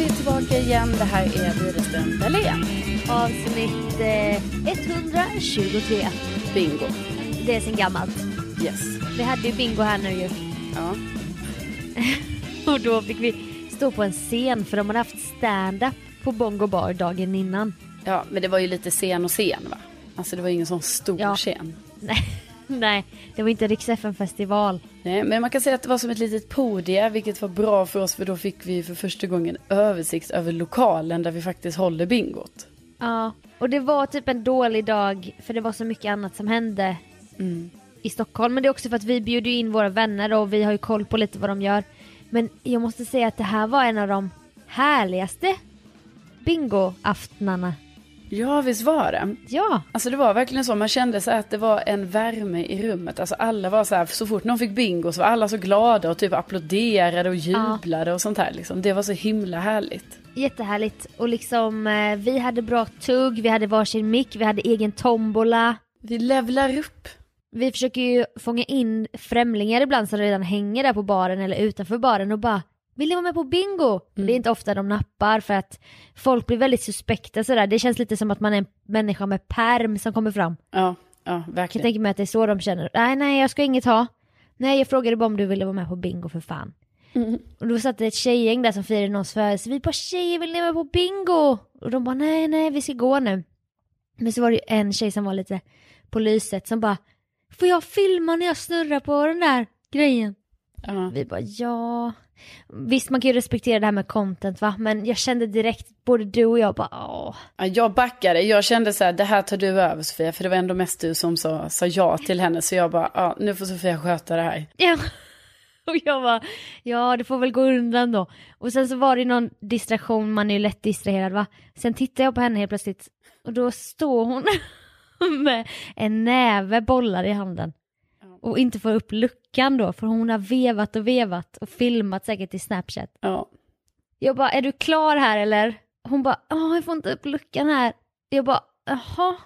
är vi tillbaka igen. Det här är Widerström Dahlén. Avsnitt eh, 123. Bingo. Det är sen gammalt. Yes. Vi hade ju bingo här nu ju. Ja. Och då fick vi stå på en scen för de hade haft stand-up på Bongo Bar dagen innan. ja, men det var ju lite sen och sen va? Alltså det var ju ingen sån stor Ja. scen. Nej, nej, det var inte riks festival Nej, men man kan säga att det var som ett litet podie, vilket var bra för oss för då fick vi för första gången översikt över lokalen där vi faktiskt håller bingot. Ja, och det var typ en dålig dag för det var så mycket annat som hände Mm. i Stockholm. Men det är också för att vi bjuder ju in våra vänner och vi har ju koll på lite vad de gör. Men jag måste säga att det här var en av de härligaste bingoaftnarna. Ja, visst var det. Ja, Alltså det var verkligen så, man kände så att det var en värme i rummet. Alltså alla var så här, så fort någon fick bingo så var alla så glada och typ applåderade och jublade och sånt här liksom. Det var så himla härligt. jättehärligt. Och liksom eh, vi hade bra tugg, vi hade varsin mick, vi hade egen tombola. Vi levlar upp. Vi försöker ju fånga in främlingar ibland som redan hänger där på baren eller utanför baren och bara vill ni vara med på bingo? Det är inte ofta de nappar för att folk blir väldigt suspekta sådär. Det känns lite som att man är en människa med perm som kommer fram. Ja, ja, Jag kan verkligen. tänka mig att det är så de känner. Nej, nej, jag ska inget ha. Nej, jag frågade bara om du ville vara med på bingo för fan. Mm. Och då satt det ett tjejgäng där som firade någons födelse. Vi bara tjejer, vill ni vara med på bingo? Och de bara nej, nej, vi ska gå nu. Men så var det ju en tjej som var lite på lyset som bara Får jag filma när jag snurrar på den där grejen? Ja. Vi bara ja. Visst man kan ju respektera det här med content va, men jag kände direkt, både du och jag bara åh. Ja, Jag backade, jag kände så här, det här tar du över Sofia, för det var ändå mest du som sa, sa ja till henne. Så jag bara, ja, nu får Sofia sköta det här. Ja. Och jag bara, ja det får väl gå undan då. Och sen så var det någon distraktion, man är ju lätt distraherad va. Sen tittar jag på henne helt plötsligt och då står hon med en näve bollar i handen. Och inte får upp luckan då, för hon har vevat och vevat och filmat säkert i Snapchat. Ja, Jag bara, är du klar här eller? Hon bara, ja jag får inte upp luckan här. Jag bara, jaha.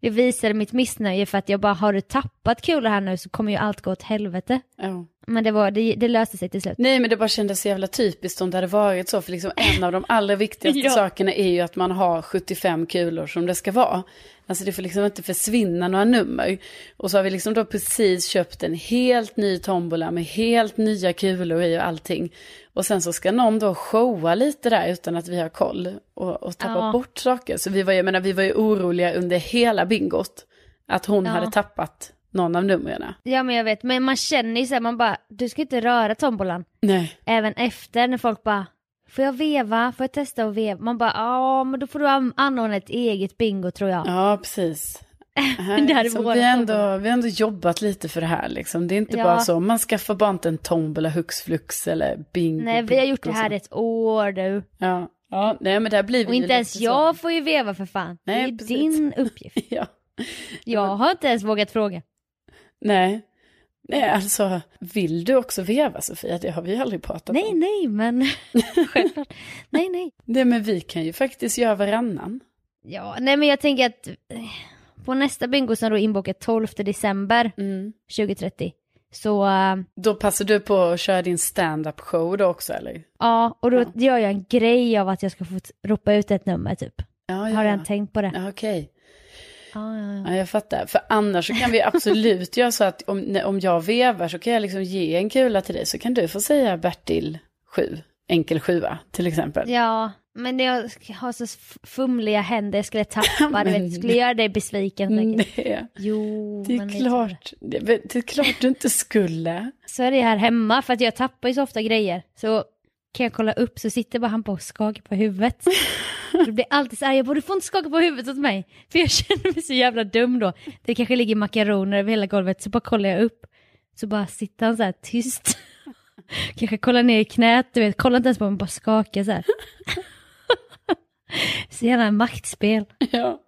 Det visade mitt missnöje för att jag bara, har du tappat kulor här nu så kommer ju allt gå åt helvete. ja. Men det, var, det, det löste sig till slut. Nej men det bara kändes så jävla typiskt om det hade varit så. För liksom en av de allra viktigaste Ja. sakerna är ju att man har 75 kulor som det ska vara. Alltså det får liksom inte försvinna några nummer. Och så har vi liksom då precis köpt en helt ny tombola med helt nya kulor i och allting. Och sen så ska någon då showa lite där utan att vi har koll. Och, och tappa Ja. bort saker. Så vi var, jag menar, vi var ju oroliga under hela bingot. Att hon Ja. hade tappat någon av numren. Ja men jag vet, men man känner ju så här, man bara, du ska inte röra tombolan. Nej. Även efter när folk bara, får jag veva? Får jag testa att veva? Man bara, ja men då får du an- anordna ett eget bingo tror jag. Ja, precis. Hade så vi, ändå, vi har ändå jobbat lite för det här. Liksom. Det är inte Ja. bara så, man skaffar bara inte en tombola hux flux eller bingo. Nej vi har gjort det här ett år du. Ja. ja, nej men där blir vi Och inte ens jag Så. får ju veva för fan. Nej, det är precis. din uppgift. Ja. Jag har inte ens vågat fråga. Nej. Nej, alltså vill du också veva Sofia? Det har vi aldrig pratat Nej om. nej men självklart. Nej nej. Nej, men vi kan ju faktiskt göra varannan. Ja nej men jag tänker att eh, på nästa bingo som då är inbokat 12 december Mm. 2030 så äh, Då passar du på att köra din stand-up show då också eller? Ja, och då Ja. gör jag en grej av att jag ska få ropa ut ett nummer typ. Ja, Har ja. redan tänkt på det. Ja, okej. Ja, ja, ja. Ja, jag fattar. För annars så kan vi absolut göra så att om, om jag vevar så kan jag liksom ge en kula till dig. Så kan du få säga Bertil 7, enkel sjua till exempel. ja, men jag har så fumliga händer, jag skulle tappa, du vet, skulle göra dig besviken. Nej, Jo, det men är så. klart. Det, det är klart du inte skulle. Så är det här hemma, för att jag tappar ju så ofta grejer. Så kan jag kolla upp så sitter bara han på och skakar på huvudet. Det blir alltid så här, jag borde få inte skaka på huvudet åt mig. För jag känner mig så jävla dum då. Det kanske ligger makaroner över hela golvet, så bara kollar jag upp. Så bara sitter han så här tyst. Kanske kollar ner i knät, du vet, kollar inte ens på mig, bara skakar så här. Så gärna maktspel. Ja.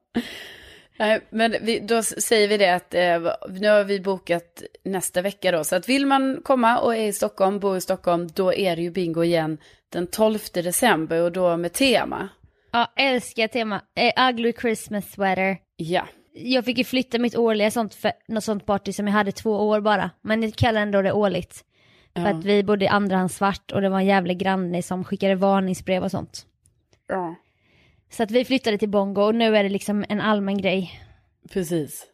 Nej, men vi, då säger vi det att eh, nu har vi bokat nästa vecka då. Så att vill man komma och är i Stockholm, bor i Stockholm, då är det ju bingo igen den 12 december och då med tema. Ja, älskar tema. Eh, ugly Christmas sweater. Ja, Jag fick ju flytta mitt årliga sånt för något sånt party som jag hade två år bara. Men jag kallar ändå det årligt. För Ja. att vi bodde i andrahandsvart och det var en jävla granne som skickade varningsbrev och sånt. Ja. Så att vi flyttade till Bongo och nu är det liksom en allmän grej. Precis.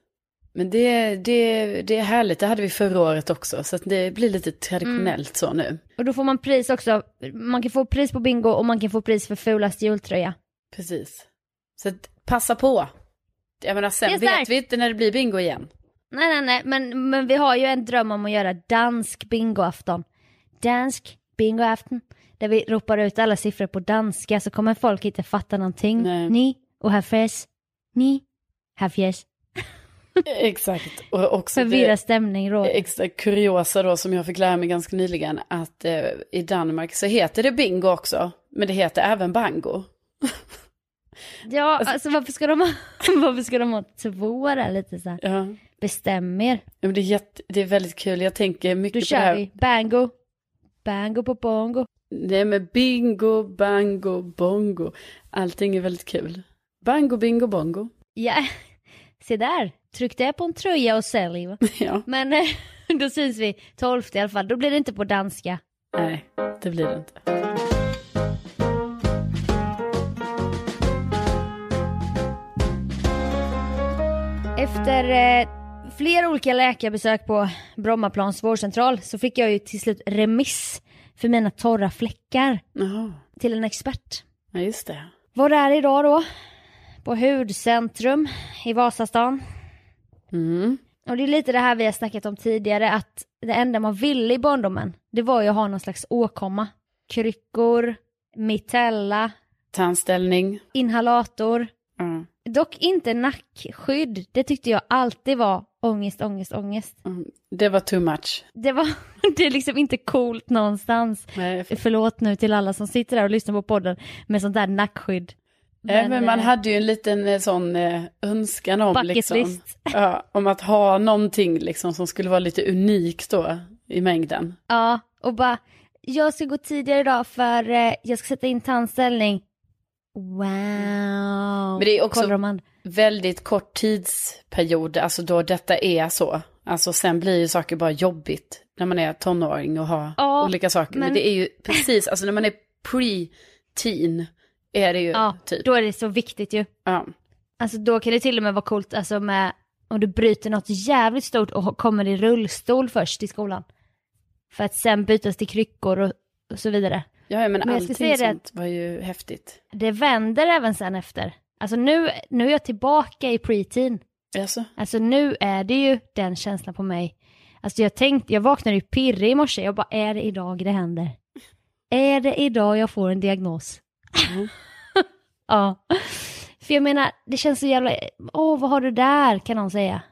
Men det, det, det är härligt, det hade vi förra året också. Så att det blir lite traditionellt så nu. Och då får man pris också, man kan få pris på bingo och man kan få pris för fulast jultröja. Precis. Så att, passa på. Jag menar sen vet vi inte när det blir bingo igen. Nej, nej, nej, men, men vi har ju en dröm om att göra dansk bingoafton. Dansk bingoafton. Där vi ropar ut alla siffror på danska så kommer folk inte fatta någonting. Nej. Ni och här fes. Ni, här fjäs. Exakt. Och också Förvirrad stämning råder. extra kuriosa då som jag fick lära mig ganska nyligen. Att eh, i Danmark så heter det bingo också. Men det heter även bango. Ja, alltså varför ska de ha, varför ska de ha två där lite så här? Ja. Bestäm er. Ja, men det, är jätte, det är väldigt kul. Jag tänker Då mycket på det kör här. vi. Bango. Bango på bongo. Nej men bingo, bango, bongo. Allting är väldigt kul. Bango, bingo, bongo. Ja, se där. Tryck det på en tröja och sälj. Ja, Men eh, då syns vi 12 i alla fall. Då blir det inte på danska. nej, det blir det inte. Efter eh, flera olika läkarbesök på Brommaplans vårdcentral så fick jag ju till slut remiss för mina torra fläckar Jaha, till en expert. ja just det. Var är idag då? På Hudcentrum i Vasastan. Mm. Och det är lite det här vi har snackat om tidigare att det enda man ville i barndomen det var ju att ha någon slags åkomma. Kryckor, mitella, Tandställning. inhalator. Ja. Dock inte nackskydd. Det tyckte jag alltid var ångest, ångest, ångest. Mm. Det var too much. Det var det är liksom inte coolt någonstans. Nej, Förlåt nu till alla som sitter där och lyssnar på podden med sånt där nackskydd. men, men man eh, hade ju en liten eh, sån eh, önskan om, liksom, ja, om att ha någonting liksom, som skulle vara lite unikt då i mängden. Ja, och bara, jag ska gå tidigare idag för jag ska sätta in tandställning. Wow. Men det är också- andra. Väldigt kort tidsperiod, alltså då detta är så. Alltså sen blir ju saker bara jobbigt när man är tonåring och har Ja, olika saker. Men... men- det är ju precis, alltså när man är pre-teen är det ju Ja, typ. då är det så viktigt ju. Ja. Alltså då kan det till och med vara coolt alltså med om du bryter något jävligt stort och kommer i rullstol först i skolan. För att sen bytas till kryckor och, och så vidare. Ja, men, Men allting sånt var ju häftigt. Det vänder även sen efter. Alltså nu, nu är jag tillbaka i preteen. Alltså, Alltså nu är det ju den känslan på mig. Alltså jag tänkte, jag vaknade ju pirrig i morse. Jag bara, är det idag det händer? Är det idag jag får en diagnos? Mm. ja. För jag menar, det känns så jävla, åh vad har du där kan någon säga.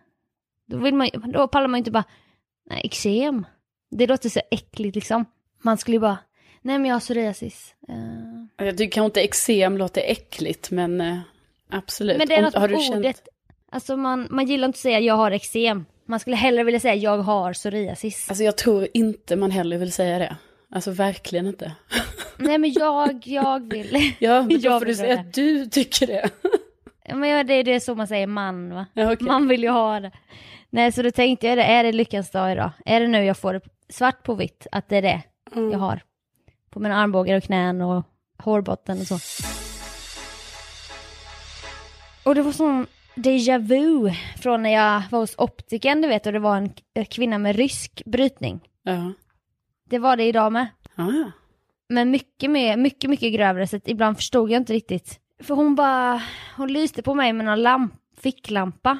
Då, vill man, då pallar man ju inte bara, nej eksem. Det låter så äckligt liksom. Man skulle ju bara, nej men jag har psoriasis. Eh, jag tycker kanske inte eksem låter äckligt, men eh, absolut. Men det är Om- något har du med känt- ordet. Alltså man, man gillar inte att säga jag har eksem. Man skulle hellre vilja säga jag har psoriasis. Alltså jag tror inte man heller vill säga det. Alltså verkligen inte. Nej men jag, jag vill. Ja, men då får du säga att du tycker det. Men ja, det, det är så man säger man va? Ja, okej. Man vill ju ha det. Nej så då tänkte jag det, är det lyckans dag idag? Är det nu jag får det svart på vitt att det är det Mm. jag har? På mina armbågar och knän och hårbotten och så. Och det var sån déjà vu från när jag var hos optiken du vet och det var en k- kvinna med rysk brytning. Ja. Det var det idag med. Ah, ja. Men mycket mer, mycket, mycket grövre så ibland förstod jag inte riktigt. För hon bara, hon lyste på mig med någon lamp, ficklampa.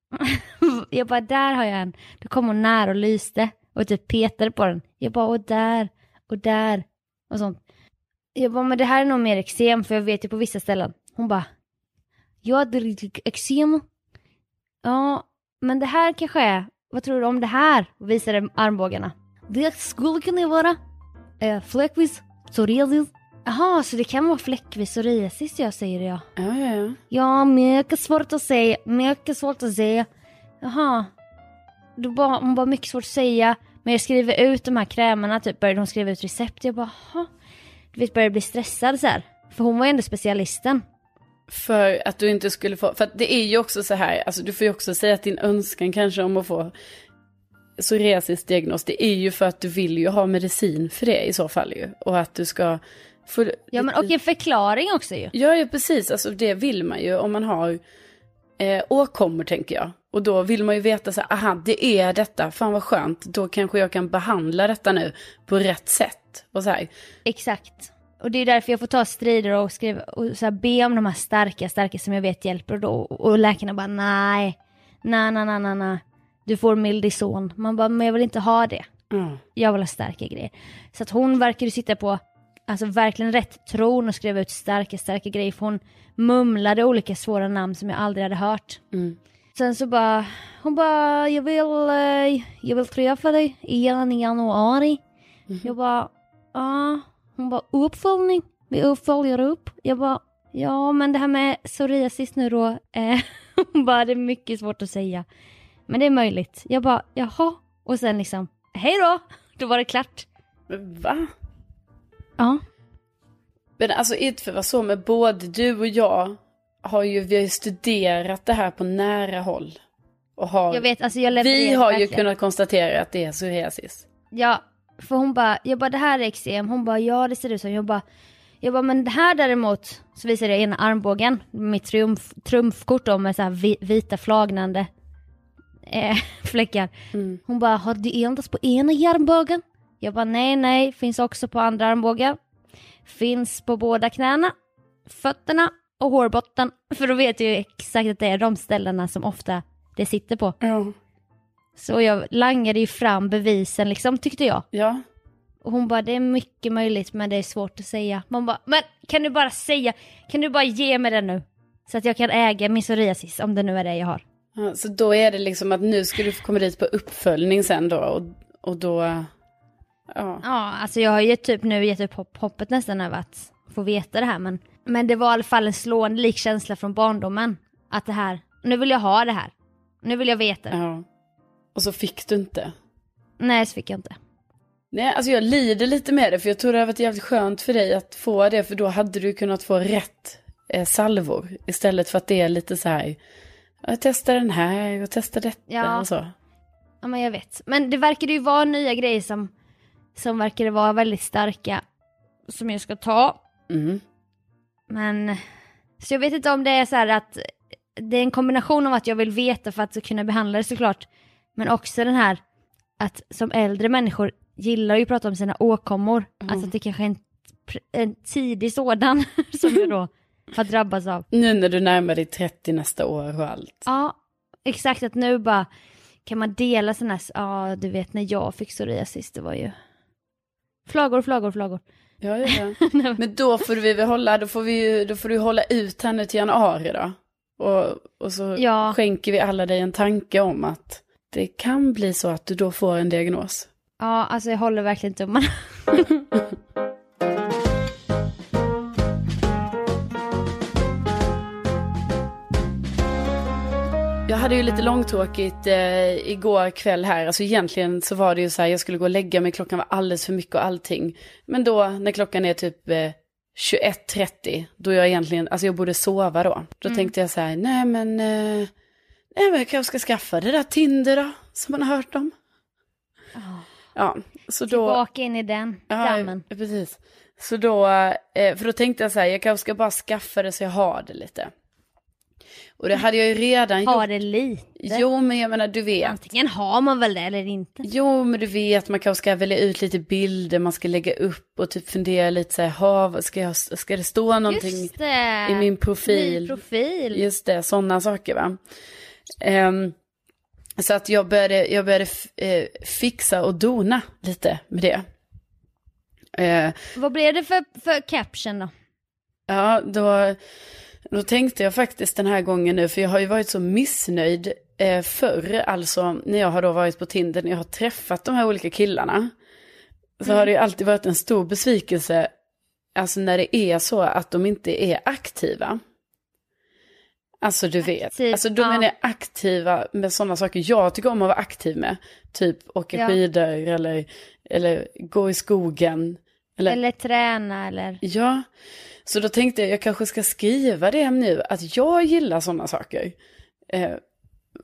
jag bara, där har jag en. Då kom hon nära och lyste och typ petade på den. Jag bara, och där, och där, och sånt. Jag bara, men det här är nog mer eksem för jag vet ju på vissa ställen. Hon bara, jag hade eksem. Ja, men det här kanske är, vad tror du om det här? Och visade armbågarna. Det skulle kunna vara eh, fläckvis psoriasis. Jaha, så det kan vara fläckvis psoriasis jag säger det ja. ja, ja, ja. Ja, mycket svårt att säga, mycket svårt att säga. Jaha. Då bara, hon bara mycket svårt att säga. Men jag skriver ut de här krämerna, typ började hon skriva ut recept. Jag bara, jaha. Du vet, började bli stressad så här. För hon var ju ändå specialisten. För att du inte skulle få, för att det är ju också så här, alltså du får ju också säga att din önskan kanske om att få psoriasis diagnos, det är ju för att du vill ju ha medicin för det i så fall ju. Och att du ska få... Ja men och en förklaring också ju. Ja, ja precis, alltså det vill man ju om man har eh, åkommor tänker jag. Och då vill man ju veta så här, aha det är detta, fan vad skönt, då kanske jag kan behandla detta nu på rätt sätt. Och så här. Exakt. Och det är därför jag får ta strider och, skriva, och så här, be om de här starka, starka som jag vet hjälper. Och, då, och läkarna bara nej, nej, nej, nej, nej, nej. Du får Mildison. Man bara, men jag vill inte ha det. Mm. Jag vill ha starka grejer. Så att hon verkar ju sitta på, alltså verkligen rätt tron och skriva ut starka, starka grejer. För hon mumlade olika svåra namn som jag aldrig hade hört. Mm. Sen så bara, hon bara, jag vill, eh, jag vill träffa dig igen i januari. Jag bara, ja. Hon bara, uppföljning, vi uppföljer upp. Jag bara, ja men det här med psoriasis nu då, eh, hon bara, det är mycket svårt att säga. Men det är möjligt. Jag bara, jaha. Och sen liksom, hej då, då var det klart. Va? Ja. Men alltså inte för att vara så, men både du och jag har ju, vi har ju studerat det här på nära håll. Och har, Jag vet, alltså jag vi har ju verkligen. kunnat konstatera att det är psoriasis. Ja, för hon bara, jag bara det här är eksem, hon bara ja det ser ut som, jag bara, jag bara men det här däremot, så visar jag ena armbågen, mitt triumf, trumfkort då med så här vi, vita flagnande eh, fläckar. Mm. Hon bara, har du endast på ena armbågen? Jag bara nej nej, finns också på andra armbågar. Finns på båda knäna, fötterna och hårbotten. För då vet jag ju exakt att det är de ställena som ofta det sitter på. Ja. Så jag langade ju fram bevisen liksom tyckte jag. Ja. Och hon bara, det är mycket möjligt men det är svårt att säga. Man bara, men kan du bara säga, kan du bara ge mig den nu? Så att jag kan äga min psoriasis om det nu är det jag har. ja. Så då är det liksom att nu ska du komma dit på uppföljning sen då. Och, och då, ja. Ja, alltså jag har ju typ nu gett upp hopp, hoppet nästan över att få veta det här men, men det var i alla fall en slående lik känsla från barndomen. Att det här, nu vill jag ha det här. Nu vill jag veta det. ja. Och så fick du inte. Nej, så fick jag inte. Nej, alltså jag lider lite med det för jag tror det hade varit jävligt skönt för dig att få det för då hade du kunnat få rätt eh, salvor istället för att det är lite så här, jag testar den här och testar detta Ja. och så. Ja men jag vet. Men det verkade ju vara nya grejer som, som verkade vara väldigt starka. Som jag ska ta. Mm. Men, så jag vet inte om det är så här att det är en kombination av att jag vill veta för att kunna behandla det såklart. Men också den här att som äldre människor gillar ju att prata om sina åkommor. Alltså att det kanske är en, en tidig sådan som jag då har drabbats av. Nu när du närmar dig 30 nästa år och allt. Ja, exakt att nu bara kan man dela sådana här, ja du vet när jag fick psoriasis det var ju flagor, flagor, flagor. Ja, ja, ja. Men då får vi väl hålla, då får, vi, då får du hålla ut här nu till januari då. Och, och så Ja. skänker vi alla dig en tanke om att det kan bli så att du då får en diagnos. Ja, alltså jag håller verkligen tummarna. hade ju lite långtråkigt eh, igår kväll här. Alltså egentligen så var det ju så här, jag skulle gå och lägga mig, klockan var alldeles för mycket och allting. Men då när klockan är typ eh, 21.30, då jag egentligen, alltså jag borde sova då. Då tänkte jag så här, nej men, eh, nej men jag kanske ska skaffa det där Tinder då, som man har hört om. Ja, så då... Tillbaka in i den dammen. ja, precis. Så då, eh, för då tänkte jag så här, jag kanske ska bara skaffa det så jag har det lite. Och det hade jag ju redan Ha gjort. det lite. Jo, men jag menar, du vet. Antingen har man väl det eller inte. Jo, men du vet, man kanske ska välja ut lite bilder man ska lägga upp och typ fundera lite så här, ha, ska, jag, ska det stå någonting det. i min profil? Ny profil. Just det, sådana saker va. Ehm, så att jag började, jag började eh, fixa och dona lite med det. Eh, Vad blev det för, för caption då? Ja, då, då tänkte jag faktiskt den här gången nu, för jag har ju varit så missnöjd eh, förr, alltså när jag har då varit på Tinder, när jag har träffat de här olika killarna. Så har det ju alltid varit en stor besvikelse, alltså när det är så att de inte är aktiva. Alltså du vet, Aktiv, alltså de ja. är aktiva med sådana saker jag tycker om att vara aktiv med. Typ åka Ja. skidor eller, eller gå i skogen. Eller, Eller träna eller... Ja, så då tänkte jag jag kanske ska skriva det nu, att jag gillar sådana saker. Eh,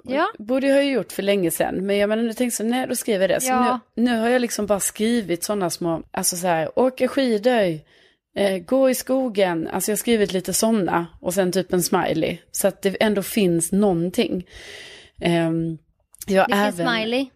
Ja. Borde jag ha gjort för länge sedan. Men jag menar, nu tänkte jag så, nej då skriver jag det. Så Ja. nu, nu har jag liksom bara skrivit sådana små, alltså så här, åka skidor, eh, gå i skogen. Alltså jag har skrivit lite sådana och sen typ en smiley. Så att det ändå finns någonting. Ehm, jag Vilken även, smiley.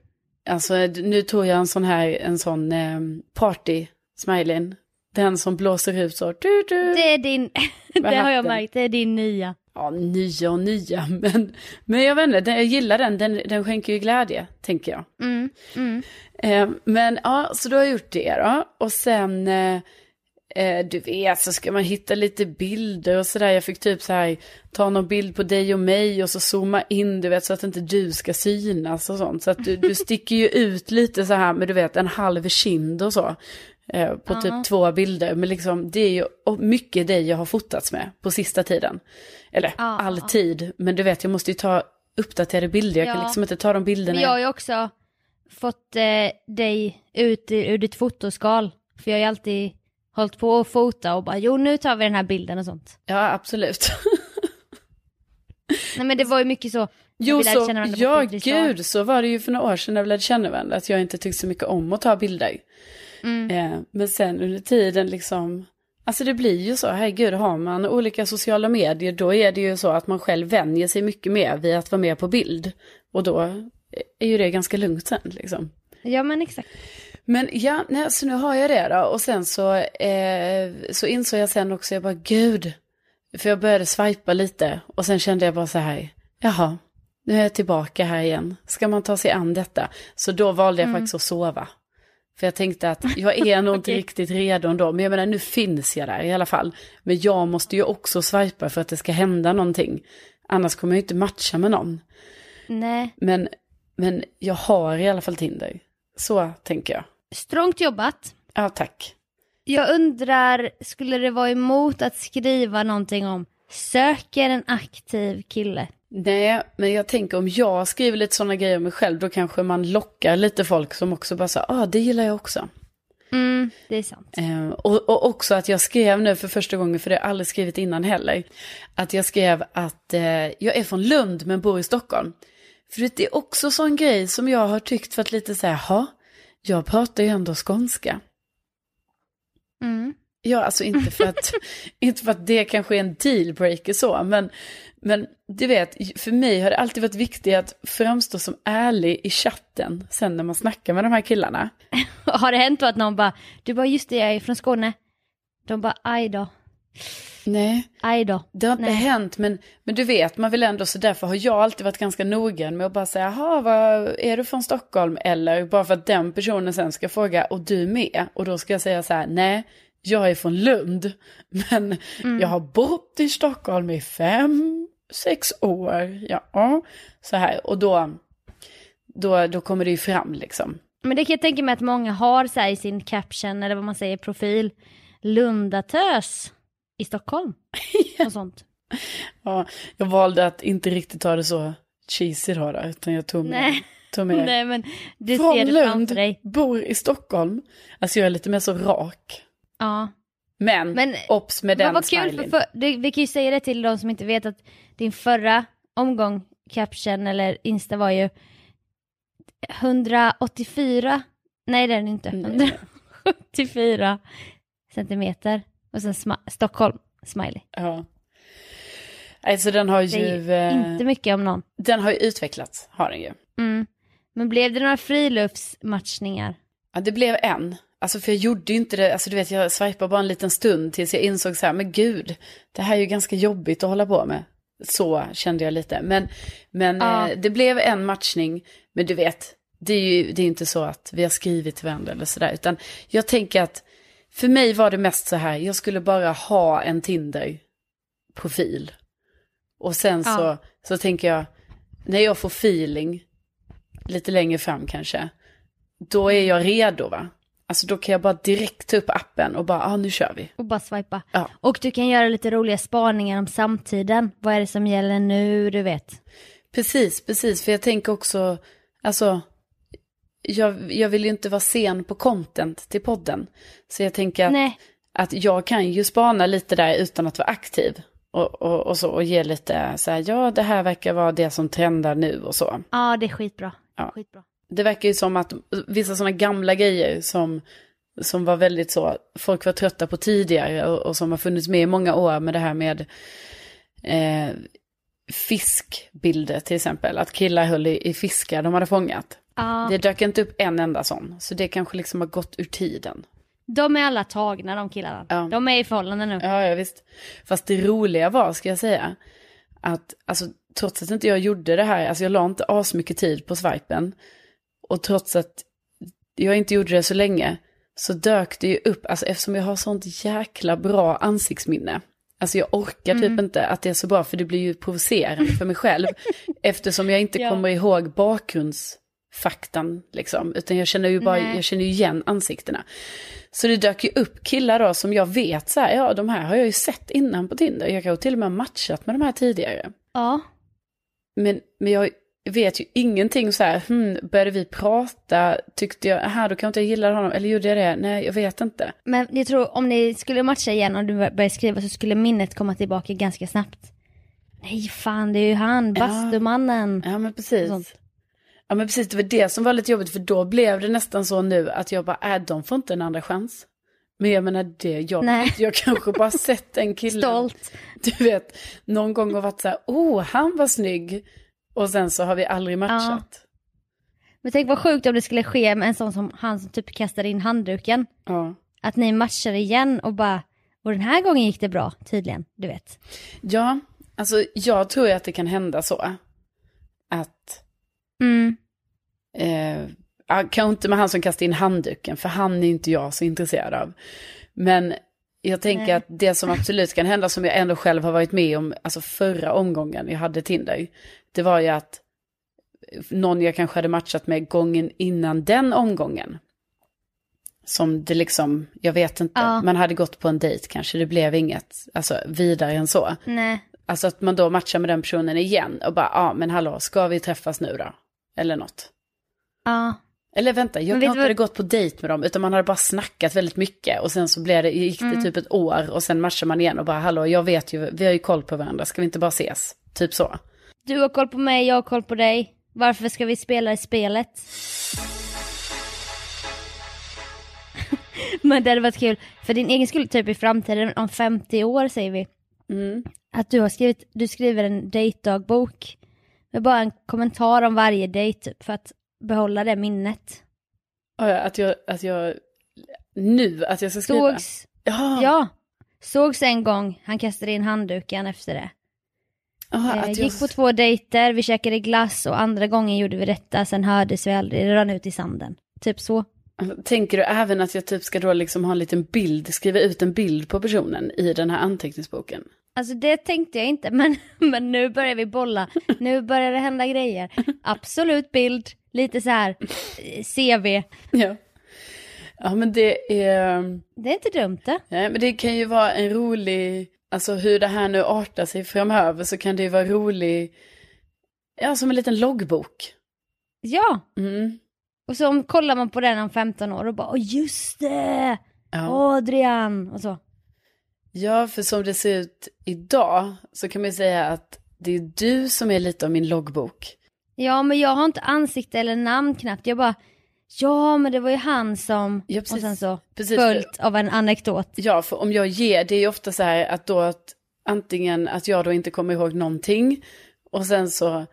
alltså nu tog jag en sån här, en sån eh, party smileyn. Den som blåser ut så. Du, du. Det är din, det har jag märkt, det är din nya. Ja, nya och nya, men, men jag vet inte, jag gillar den, den, den skänker ju glädje, tänker jag. Mm, mm. Eh, men ja, så då har gjort det då. Och sen, eh, eh, du vet, så ska man hitta lite bilder och sådär. Jag fick typ så här, ta någon bild på dig och mig och så zooma in, du vet, så att inte du ska synas och sånt. Så att du, du sticker ju ut lite så här med, du vet, en halv kind och så. Eh, på typ Ja. två bilder. Men liksom, det är ju och mycket dig jag har fotats med på sista tiden. Eller Ja. alltid, men du vet, jag måste ju ta uppdaterade bilder. Jag kan Ja. liksom inte ta de bilderna. Men jag har ju också fått eh, dig ut ur, ditt fotoskal. För jag har ju alltid hållit på att fota och bara jo nu tar vi den här bilden och sånt. Ja, absolut. Nej men det var ju mycket så. Jo, så, ja gud, så var det ju för några år sedan när vi lärde känna varandra, att jag inte tyckte så mycket om att ta bilder. Mm. Eh, men sen under tiden liksom, alltså det blir ju så, herregud, har man olika sociala medier, då är det ju så att man själv vänjer sig mycket mer vid att vara med på bild. Och då är ju det ganska lugnt sen liksom. Ja men exakt. Men ja, nej, så nu har jag det då. Och sen så, eh, så insåg jag sen också, jag bara gud. För jag började swipa lite och sen kände jag bara så här, jaha, nu är jag tillbaka här igen. Ska man ta sig an detta? Så då valde jag faktiskt att sova. För jag tänkte att jag är nog inte riktigt redo ändå. Men jag menar, nu finns jag där i alla fall. Men jag måste ju också swipa för att det ska hända någonting. Annars kommer jag ju inte matcha med någon. Nej. Men, men jag har i alla fall Tinder. Så tänker jag. Strångt jobbat. Ja, tack. Jag undrar, skulle det vara emot att skriva någonting om söker en aktiv kille? Nej, men jag tänker om jag skriver lite sådana grejer om mig själv, då kanske man lockar lite folk som också bara säger, ah, det gillar jag också. Mm, det är sant. Eh, och, och också att jag skrev nu för första gången, för det har jag aldrig skrivit innan heller, att jag skrev att eh, jag är från Lund men bor i Stockholm. För det är också sån grej som jag har tyckt för att lite säga, ha, jag pratar ju ändå skånska. Mm. Ja, alltså inte för att, inte för att det kanske är en dealbreaker så, men, men du vet, för mig har det alltid varit viktigt att framstå som ärlig i chatten sen när man snackar med de här killarna. Har det hänt att någon bara, du bara just det jag är från Skåne. De bara aj då, Nej, aj då. det har inte Nej. hänt, men, men du vet, man vill ändå, så därför har jag alltid varit ganska noggrann med att bara säga, jaha, vad, är du från Stockholm? Eller bara för att den personen sen ska fråga, och du med? Och då ska jag säga så här, nej, jag är från Lund, men jag har bott i Stockholm i fem, sex år, ja, så här, och då, då, då kommer det ju fram liksom. Men det kan jag tänka mig att många har så här i sin caption eller vad man säger profil. Lundatös i Stockholm. Och sånt. Ja, jag valde att inte riktigt ta det så cheesy då, då utan jag tog med, Nej. tog med Nej men du från ser det Lund, dig. bor i Stockholm. Alltså jag är lite mer så rak. Ja. Men, Men obs med Vad den var kul, för, för, det, vi kan ju säga det till de som inte vet att din förra omgång caption eller Insta var ju 184, nej det är den inte, Nej. 174 centimeter och sen sma- Stockholm, smiley. Ja. Alltså den har ju, ju eh, Inte mycket om någon. den har ju utvecklats, har den ju. Mm. Men blev det några friluftsmatchningar? Ja, det blev en. Alltså för jag gjorde ju inte det, alltså du vet jag swipade bara en liten stund tills jag insåg så här, men gud, det här är ju ganska jobbigt att hålla på med. Så kände jag lite. Men, men Ja. eh, det blev en matchning, men du vet, det är ju det är inte så att vi har skrivit till varandra eller sådär, utan jag tänker att för mig var det mest så här, jag skulle bara ha en Tinder-profil. Och sen Ja. så, så tänker jag, när jag får feeling, lite längre fram kanske, då är jag redo va? Alltså då kan jag bara direkt ta upp appen och bara, ah, nu kör vi. Och bara swipa. Ja. Och du kan göra lite roliga spaningar om samtiden. Vad är det som gäller nu, du vet. Precis, precis, för jag tänker också, alltså, jag, jag vill ju inte vara sen på content till podden. Så jag tänker att, Nej, att jag kan ju spana lite där utan att vara aktiv. Och, och, och så, och ge lite så här, ja det här verkar vara det som trendar nu och så. Ja, det är skitbra. Ja. skitbra. Det verkar ju som att vissa sådana gamla grejer som, som var väldigt så, folk var trötta på tidigare och, och som har funnits med i många år med det här med eh, fiskbilder till exempel. Att killar höll i, i fiskar de hade fångat. Ja, Det dök inte upp en enda sån, så det kanske liksom har gått ur tiden. de är alla tagna de killarna. Ja. De är i förhållande nu. Ja, ja visst. Fast det roliga var, ska jag säga, att alltså, trots att inte jag gjorde det här, alltså jag la inte asmycket tid på swipen. Och trots att jag inte gjorde det så länge, så dök det ju upp, alltså eftersom jag har sånt jäkla bra ansiktsminne. Alltså jag orkar typ inte att det är så bra, för det blir ju provocerande för mig själv. eftersom jag inte Ja. kommer ihåg bakgrundsfaktan, liksom. Utan jag känner ju bara, Nej. jag känner ju igen ansiktena. Så det dök ju upp killar då som jag vet så här, ja de här har jag ju sett innan på Tinder. Jag har till och med matchat med de här tidigare. Ja. Men, men jag vet ju ingenting så här, hmm, började vi prata, tyckte jag, här då kan jag inte gilla honom, eller gjorde jag det? Nej, jag vet inte. Men jag tror om ni skulle matcha igen och du började skriva så skulle minnet komma tillbaka ganska snabbt. Nej fan det är ju han, Ja. bastumannen. Ja men precis. Sånt. Ja men precis, det var det som var lite jobbigt, för då blev det nästan så nu att jag bara, äh, de får inte en andra chans. Men jag menar det, jag, Nej. jag kanske bara sett en kille. Stolt. Du vet, någon gång har varit så här, oh, han var snygg. Och sen så har vi aldrig matchat. Men tänk vad sjukt om det skulle ske med en sån som han som typ kastade in handduken. Ja. Att ni matchar igen och bara, och den här gången gick det bra tydligen, du vet. ja, alltså jag tror ju att det kan hända så. Att, Mm. eh, ja, kanske inte med han som kastade in handduken, för han är inte jag så intresserad av. Men jag tänker Nej. att det som absolut kan hända, som jag ändå själv har varit med om, alltså förra omgången jag hade Tinder, det var ju att någon jag kanske hade matchat med gången innan den omgången. Som det liksom, jag vet inte, Ja. man hade gått på en dejt kanske, det blev inget, alltså vidare än så. Nej. Alltså att man då matchar med den personen igen och bara, ja ah, men hallå, ska vi träffas nu då? Eller något. Ja. Eller vänta, jag vet har inte vad- gått på dejt med dem, utan man hade bara snackat väldigt mycket. Och sen så blev det, gick det Mm. typ ett år och sen matchar man igen och bara, hallå, jag vet ju, vi har ju koll på varandra, ska vi inte bara ses? Typ så. Du har koll på mig, jag har koll på dig. Varför ska vi spela i spelet? Men det hade varit kul, för din egen skull, typ i framtiden, om 50 år säger vi, Mm. att du har skrivit, du skriver en dejtdagbok med bara en kommentar om varje dejt, typ, för att behålla det minnet. Att jag, att jag, nu, att jag ska skriva. Sågs, Ja, ja, sågs en gång, han kastade in handduken efter det. ja, Eh, jag, gick på två dejter, vi käkade glass och andra gången gjorde vi detta, sen hördes vi aldrig, det rann ut i sanden. Typ så. Tänker du även att jag typ ska då liksom ha en liten bild, skriva ut en bild på personen i den här anteckningsboken? Alltså det tänkte jag inte, men, men nu börjar vi bolla. Nu börjar det hända grejer. Absolut bild, lite så här eh, CV. Ja. Ja, men det är... Det är inte dumt det. Nej, men det kan ju vara en rolig, alltså hur det här nu artar sig framöver så kan det ju vara rolig, ja som en liten loggbok. Ja, Mm. och så om, kollar man på den om 15 år och bara, åh just det! Ja. Adrian! Och så. Ja, för som det ser ut idag så kan man ju säga att det är du som är lite av min loggbok. Ja, men jag har inte ansikte eller namn knappt. Jag bara, ja men det var ju han som... Ja, och precis. sen så Precis. följt av en anekdot. Ja, för om jag ger, det är ju ofta så här att då att antingen att jag då inte kommer ihåg någonting och sen så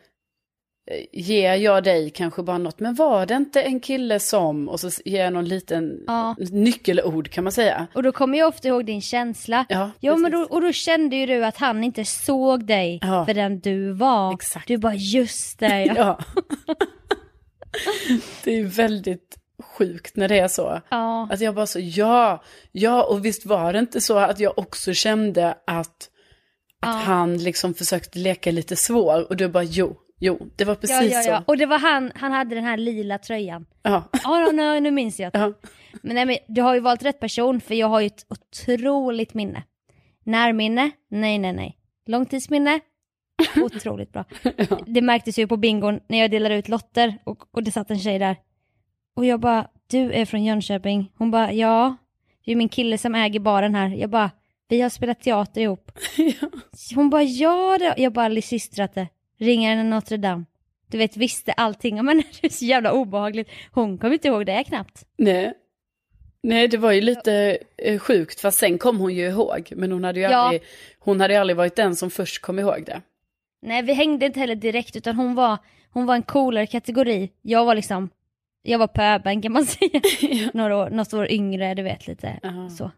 ger jag dig kanske bara något, men var det inte en kille som, och så ger jag någon liten Ja. nyckelord kan man säga. Och då kommer jag ofta ihåg din känsla. Ja, Ja, men då, och då kände ju du att han inte såg dig Ja. för den du var. Exakt. Du bara, just det ja. Ja. det är väldigt sjukt när det är så. ja. Att jag bara så, ja, ja, och visst var det inte så att jag också kände att, att Ja. han liksom försökte leka lite svår och du bara, jo, jo, det var Ja, precis ja, ja. så. Och det var han, han hade den här lila tröjan. Ja. Ja, nu, nu minns jag. Ja. Men, nej, men du har ju valt rätt person för jag har ju ett otroligt minne. Närminne? Nej, nej, nej. Långtidsminne? Otroligt bra. Det märktes ju på bingon när jag delade ut lotter och, och det satt en tjej där. Och jag bara, du är från Jönköping? Hon bara, ja. Det är min kille som äger baren här. Jag bara, Vi har spelat teater ihop. ja. Hon bara, ja det. Jag bara, lysystrate. Ringaren i Notre Dame. Du vet, visste allting. Men det är så jävla obehagligt. Hon kommer inte ihåg det knappt. Nej. Nej, det var ju lite eh, sjukt, fast sen kom hon ju ihåg. Men hon hade ju, Ja. aldrig, hon hade aldrig varit den som först kom ihåg det. Nej, vi hängde inte heller direkt utan hon var, hon var en coolare kategori. Jag var liksom, jag var pöben kan man säga. Några år, något år yngre, du vet lite Ja. så.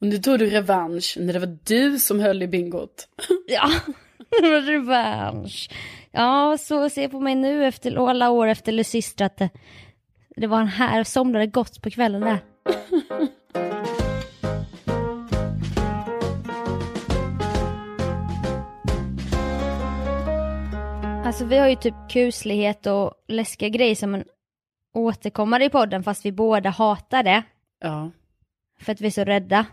Och nu tog du revansch när det var du som höll i bingot. Ja, revansch. Ja, så se på mig nu efter alla år efter Lysistrat. Det var en här, somnade gott på kvällen där. Alltså vi har ju typ kuslighet och läskiga grejer som en återkommare i podden fast vi båda hatar det. Ja. För att vi är så rädda.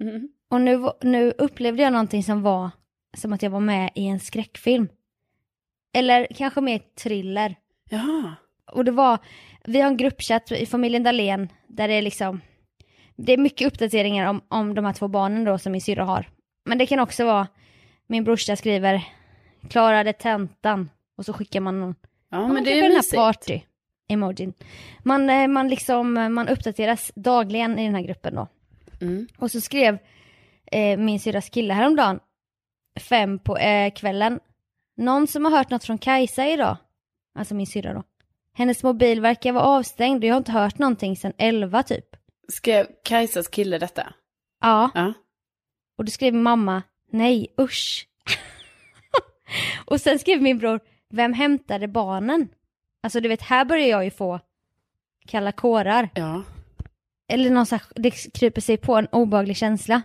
Mm. Och nu, nu upplevde jag någonting som var som att jag var med i en skräckfilm. Eller kanske mer thriller. Ja. Och det var, vi har en gruppchatt i familjen Dahlén där det är liksom, det är mycket uppdateringar om, om de här två barnen då som min syrra har. Men det kan också vara, min brorsa skriver, klarade tentan och så skickar man någon, Ja, men det kanske är den här party emojin. Man, eh, man liksom, man uppdateras dagligen i den här gruppen då. Mm. Och så skrev eh, min syrras kille häromdagen, fem på eh, kvällen. Någon som har hört något från Kajsa idag? Alltså min syrra då. Hennes mobil verkar vara avstängd och jag har inte hört någonting sedan elva typ. Skrev Kajsas kille detta? Ja, Ja. och då skrev mamma, nej usch. och sen skrev min bror, vem hämtade barnen? Alltså du vet, här börjar jag ju få kalla kårar. Ja. eller någon så här, det kryper sig på en obehaglig känsla.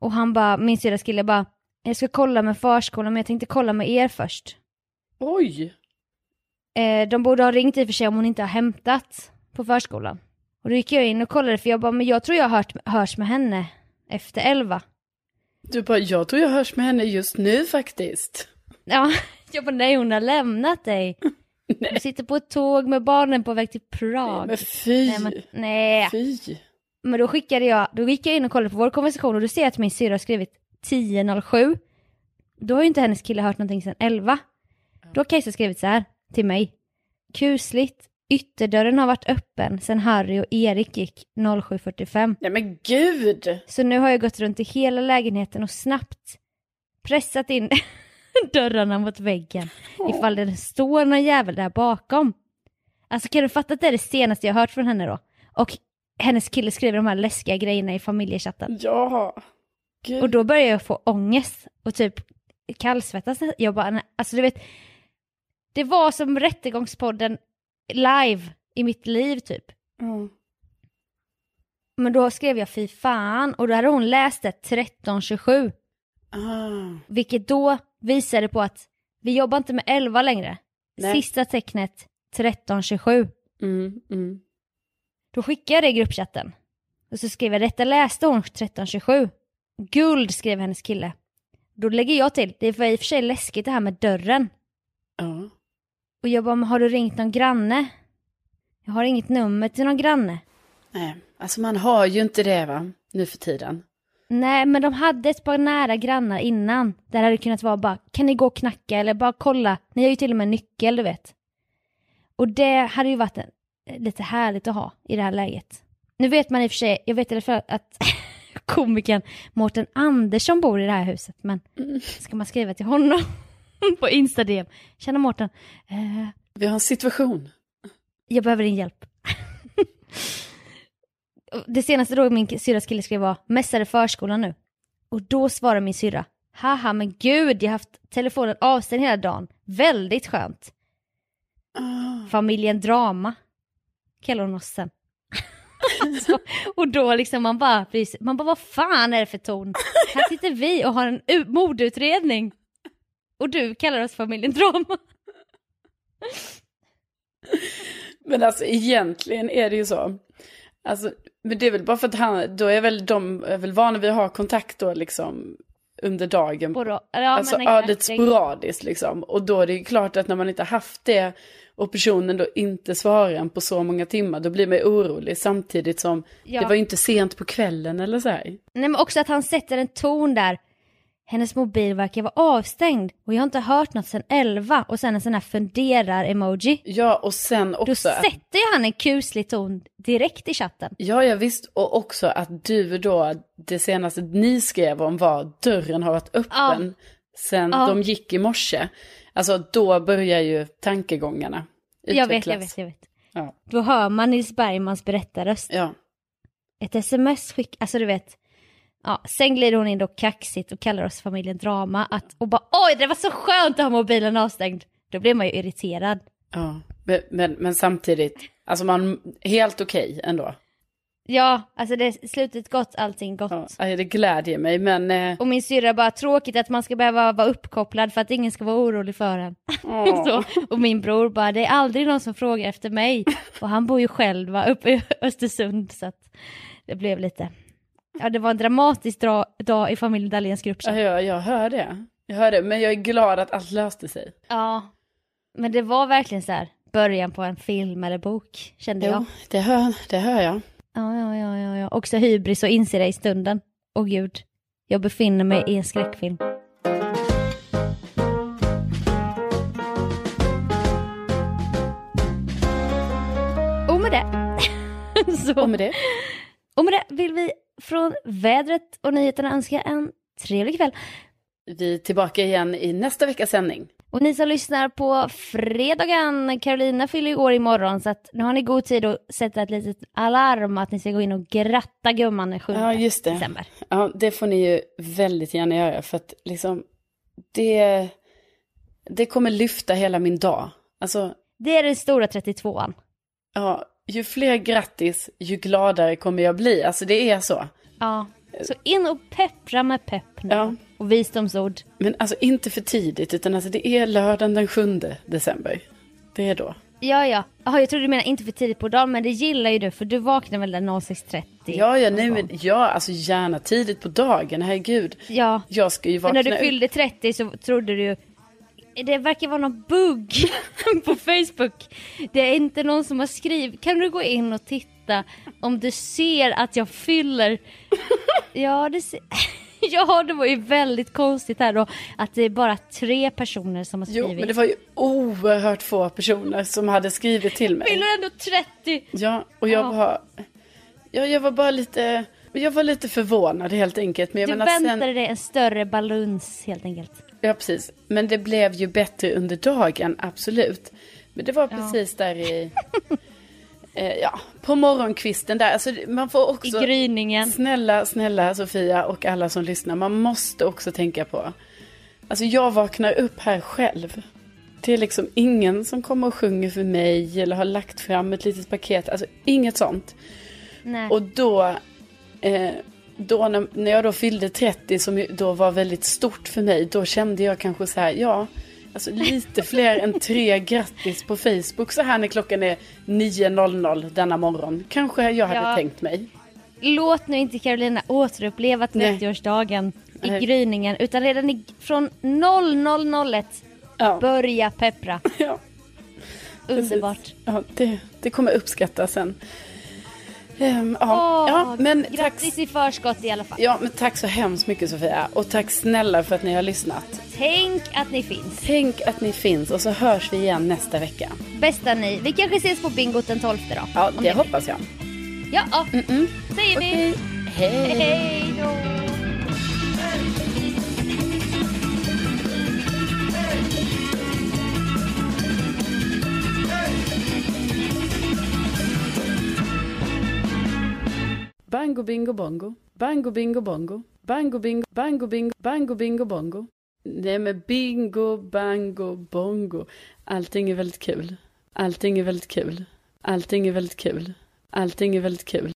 Och han bara, min syrras kille bara, jag ska kolla med förskolan men jag tänkte kolla med er först. Oj. Eh, de borde ha ringt i och för sig om hon inte har hämtat på förskolan. Och då gick jag in och kollade för jag bara, men jag tror jag har hört, hörs med henne efter elva. Du bara, jag tror jag hörs med henne just nu faktiskt. Ja, jag bara, nej hon har lämnat dig. Nej. Du sitter på ett tåg med barnen på väg till Prag. Men fy. nej, men, nej. Fy. Men då skickade jag, då gick jag in och kollade på vår konversation och då ser jag att min syrra har skrivit 10.07. Då har ju inte hennes kille hört någonting sedan 11. Då har Kajsa skrivit så här till mig. Kusligt, ytterdörren har varit öppen sedan Harry och Erik gick 07.45. Nej men gud. Så nu har jag gått runt i hela lägenheten och snabbt pressat in dörrarna mot väggen ifall det står någon jävel där bakom. Alltså kan du fatta att det är det senaste jag hört från henne då? Och hennes kille skriver de här läskiga grejerna i familjechatten. Ja. Gud. Och då börjar jag få ångest och typ kallsvettas. Jag bara, nej, alltså du vet, det var som rättegångspodden live i mitt liv typ. Ja. Men då skrev jag fy fan och då hade hon läst det 1327. Ah. Vilket då visade på att vi jobbar inte med 11 längre. Nej. Sista tecknet 1327. Mm, mm. Då skickade jag det i gruppchatten. Och så skrev jag detta läste hon 1327. Guld skrev hennes kille. Då lägger jag till, det var i och för sig läskigt det här med dörren. Ja. Och jag bara, men har du ringt någon granne? Jag har inget nummer till någon granne. Nej, alltså man har ju inte det va, nu för tiden. Nej, men de hade ett par nära grannar innan. Där hade det kunnat vara bara, kan ni gå och knacka eller bara kolla. Ni har ju till och med nyckel, du vet. Och det hade ju varit en, lite härligt att ha i det här läget. Nu vet man i och för sig, jag vet i alla fall att komikern Mårten Andersson bor i det här huset, men ska man skriva till honom på Instagram? Tjena Mårten, eh, Vi har en situation. jag behöver din hjälp. Det senaste då min syrras kille skrev var mässade förskolan nu. Och då svarar min syrra, haha men gud jag har haft telefonen avstängd hela dagen, väldigt skönt. Ah. Familjen Drama kallar hon oss sen. alltså, och då liksom man bara, man bara vad fan är det för ton? Här sitter vi och har en mordutredning. Och du kallar oss familjen Drama. Men alltså egentligen är det ju så. Alltså, men det är väl bara för att han, då är väl de är väl vana vid att ha kontakt då liksom under dagen. Ja, alltså men ja, lite sporadiskt liksom. Och då är det ju klart att när man inte haft det och personen då inte svarar en på så många timmar, då blir man ju orolig samtidigt som Ja. det var ju inte sent på kvällen eller så här. Nej men också att han sätter en ton där. Hennes mobil verkar vara avstängd och jag har inte hört något sedan 11 och sen en sån här funderar-emoji. Ja, och sen Då också att, sätter ju han en kuslig ton direkt i chatten. ja, ja visst, och också att du då, det senaste ni skrev om var dörren har varit öppen sen Ja. de gick i morse. Alltså då börjar ju tankegångarna Jag vet, utvecklas. jag vet, jag vet. Ja. Då hör man Nils Bergmans berättarröst. Ja, Ett sms skick, alltså du vet. Ja, sen glider hon in då kaxigt och kallar oss familjen Drama att, och bara oj det var så skönt att ha mobilen avstängd. Då blir man ju irriterad. ja. Men, men, men samtidigt, alltså man, helt okej ändå. Ja, alltså det är slutet gott, allting gott. Ja, det glädjer mig, men... Eh, Och min syrra bara tråkigt att man ska behöva vara uppkopplad för att ingen ska vara orolig för en. åh. Så, och min bror bara det är aldrig någon som frågar efter mig. Och han bor ju själv va, uppe i Östersund så att det blev lite. Ja det var en dramatisk dra- dag i familjen Dahléns grupp. Ja, jag, jag hör det. Jag hör det, men jag är glad att allt löste sig. Ja, men det var verkligen så här början på en film eller bok kände jag. Jo, det hör, det hör jag. Ja, ja, ja, ja, ja. Också hybris och inse det i stunden. Åh gud, jag befinner mig i en skräckfilm. Och med det. Så, Och med det, och med det vill vi från vädret och nyheterna önska en trevlig kväll. vi är tillbaka igen i nästa veckas sändning. Och ni som lyssnar på fredagen, Carolina fyller ju år imorgon så att nu har ni god tid att sätta ett litet alarm att ni ska gå in och gratta gumman den 7 Ja, just det. december. Ja, det får ni ju väldigt gärna göra för att liksom det, det kommer lyfta hela min dag. Alltså, Det är den stora 32an. ja, ju fler grattis, ju gladare kommer jag bli. Alltså det är så. Ja, så in och peppra med pepp nu. Ja. Och visdomsord. Men alltså inte för tidigt, utan alltså det är lördagen den 7 december. Det är då. Ja, ja. Jaha, jag trodde du menade inte för tidigt på dagen, men det gillar ju du för du vaknar väl där 06.30? Ja, ja, nej, men, ja, alltså gärna tidigt på dagen, herregud. Ja, Jag ska ju vakna när du fyllde 30 så trodde du ju det verkar vara någon bugg på Facebook. Det är inte någon som har skrivit. Kan du gå in och titta om du ser att jag fyller? Ja, det ser... Ja, det var ju väldigt konstigt här då att det är bara tre personer som har Jo, skrivit. men det var ju oerhört få personer som hade skrivit till mig. Fyller ändå 30! Ja, och jag Ja. var... Ja, jag var bara lite... Jag var lite förvånad helt enkelt. Men jag Du menar väntade sen... dig en större baluns helt enkelt. Ja, precis. Men det blev ju bättre under dagen, absolut. Men det var precis där i... eh, ja, på morgonkvisten där. Alltså, man får I också... gryningen. Snälla, snälla Sofia och alla som lyssnar, man måste också tänka på. Alltså jag vaknar upp här själv. Det är liksom ingen som kommer och sjunger för mig eller har lagt fram ett litet paket. Alltså inget sånt. Nej. Och då, eh, då när, när jag då fyllde 30 som då var väldigt stort för mig, då kände jag kanske så här, ja, alltså lite fler än tre grattis på Facebook så här när klockan är 9.00 denna morgon. Kanske jag hade Ja. tänkt mig. Låt nu inte Carolina återuppleva Nej. 30-årsdagen i Nej. gryningen utan redan i, från 0001 Ja, börja peppra. ja. Underbart. Ja, det, det kommer uppskattas sen. Ehm, ja, Åh, ja, men tack, Grattis i förskott i alla fall. ja, men tack så hemskt mycket Sofia. Och tack snälla för att ni har lyssnat. Tänk att ni finns. Tänk att ni finns och så hörs vi igen nästa vecka. Bästa ni. Vi kanske ses på bingot den 12 då. Ja, det hoppas jag. Ja, ja. säger vi. Hej. Hej då. Bango bingo bongo. Bango bingo bongo. Bango bingo, bango bingo, bango bingo bongo. Nej men bingo, bango, bongo. Allting är väldigt kul. Allting är väldigt kul. Allting är väldigt kul. Allting är väldigt kul.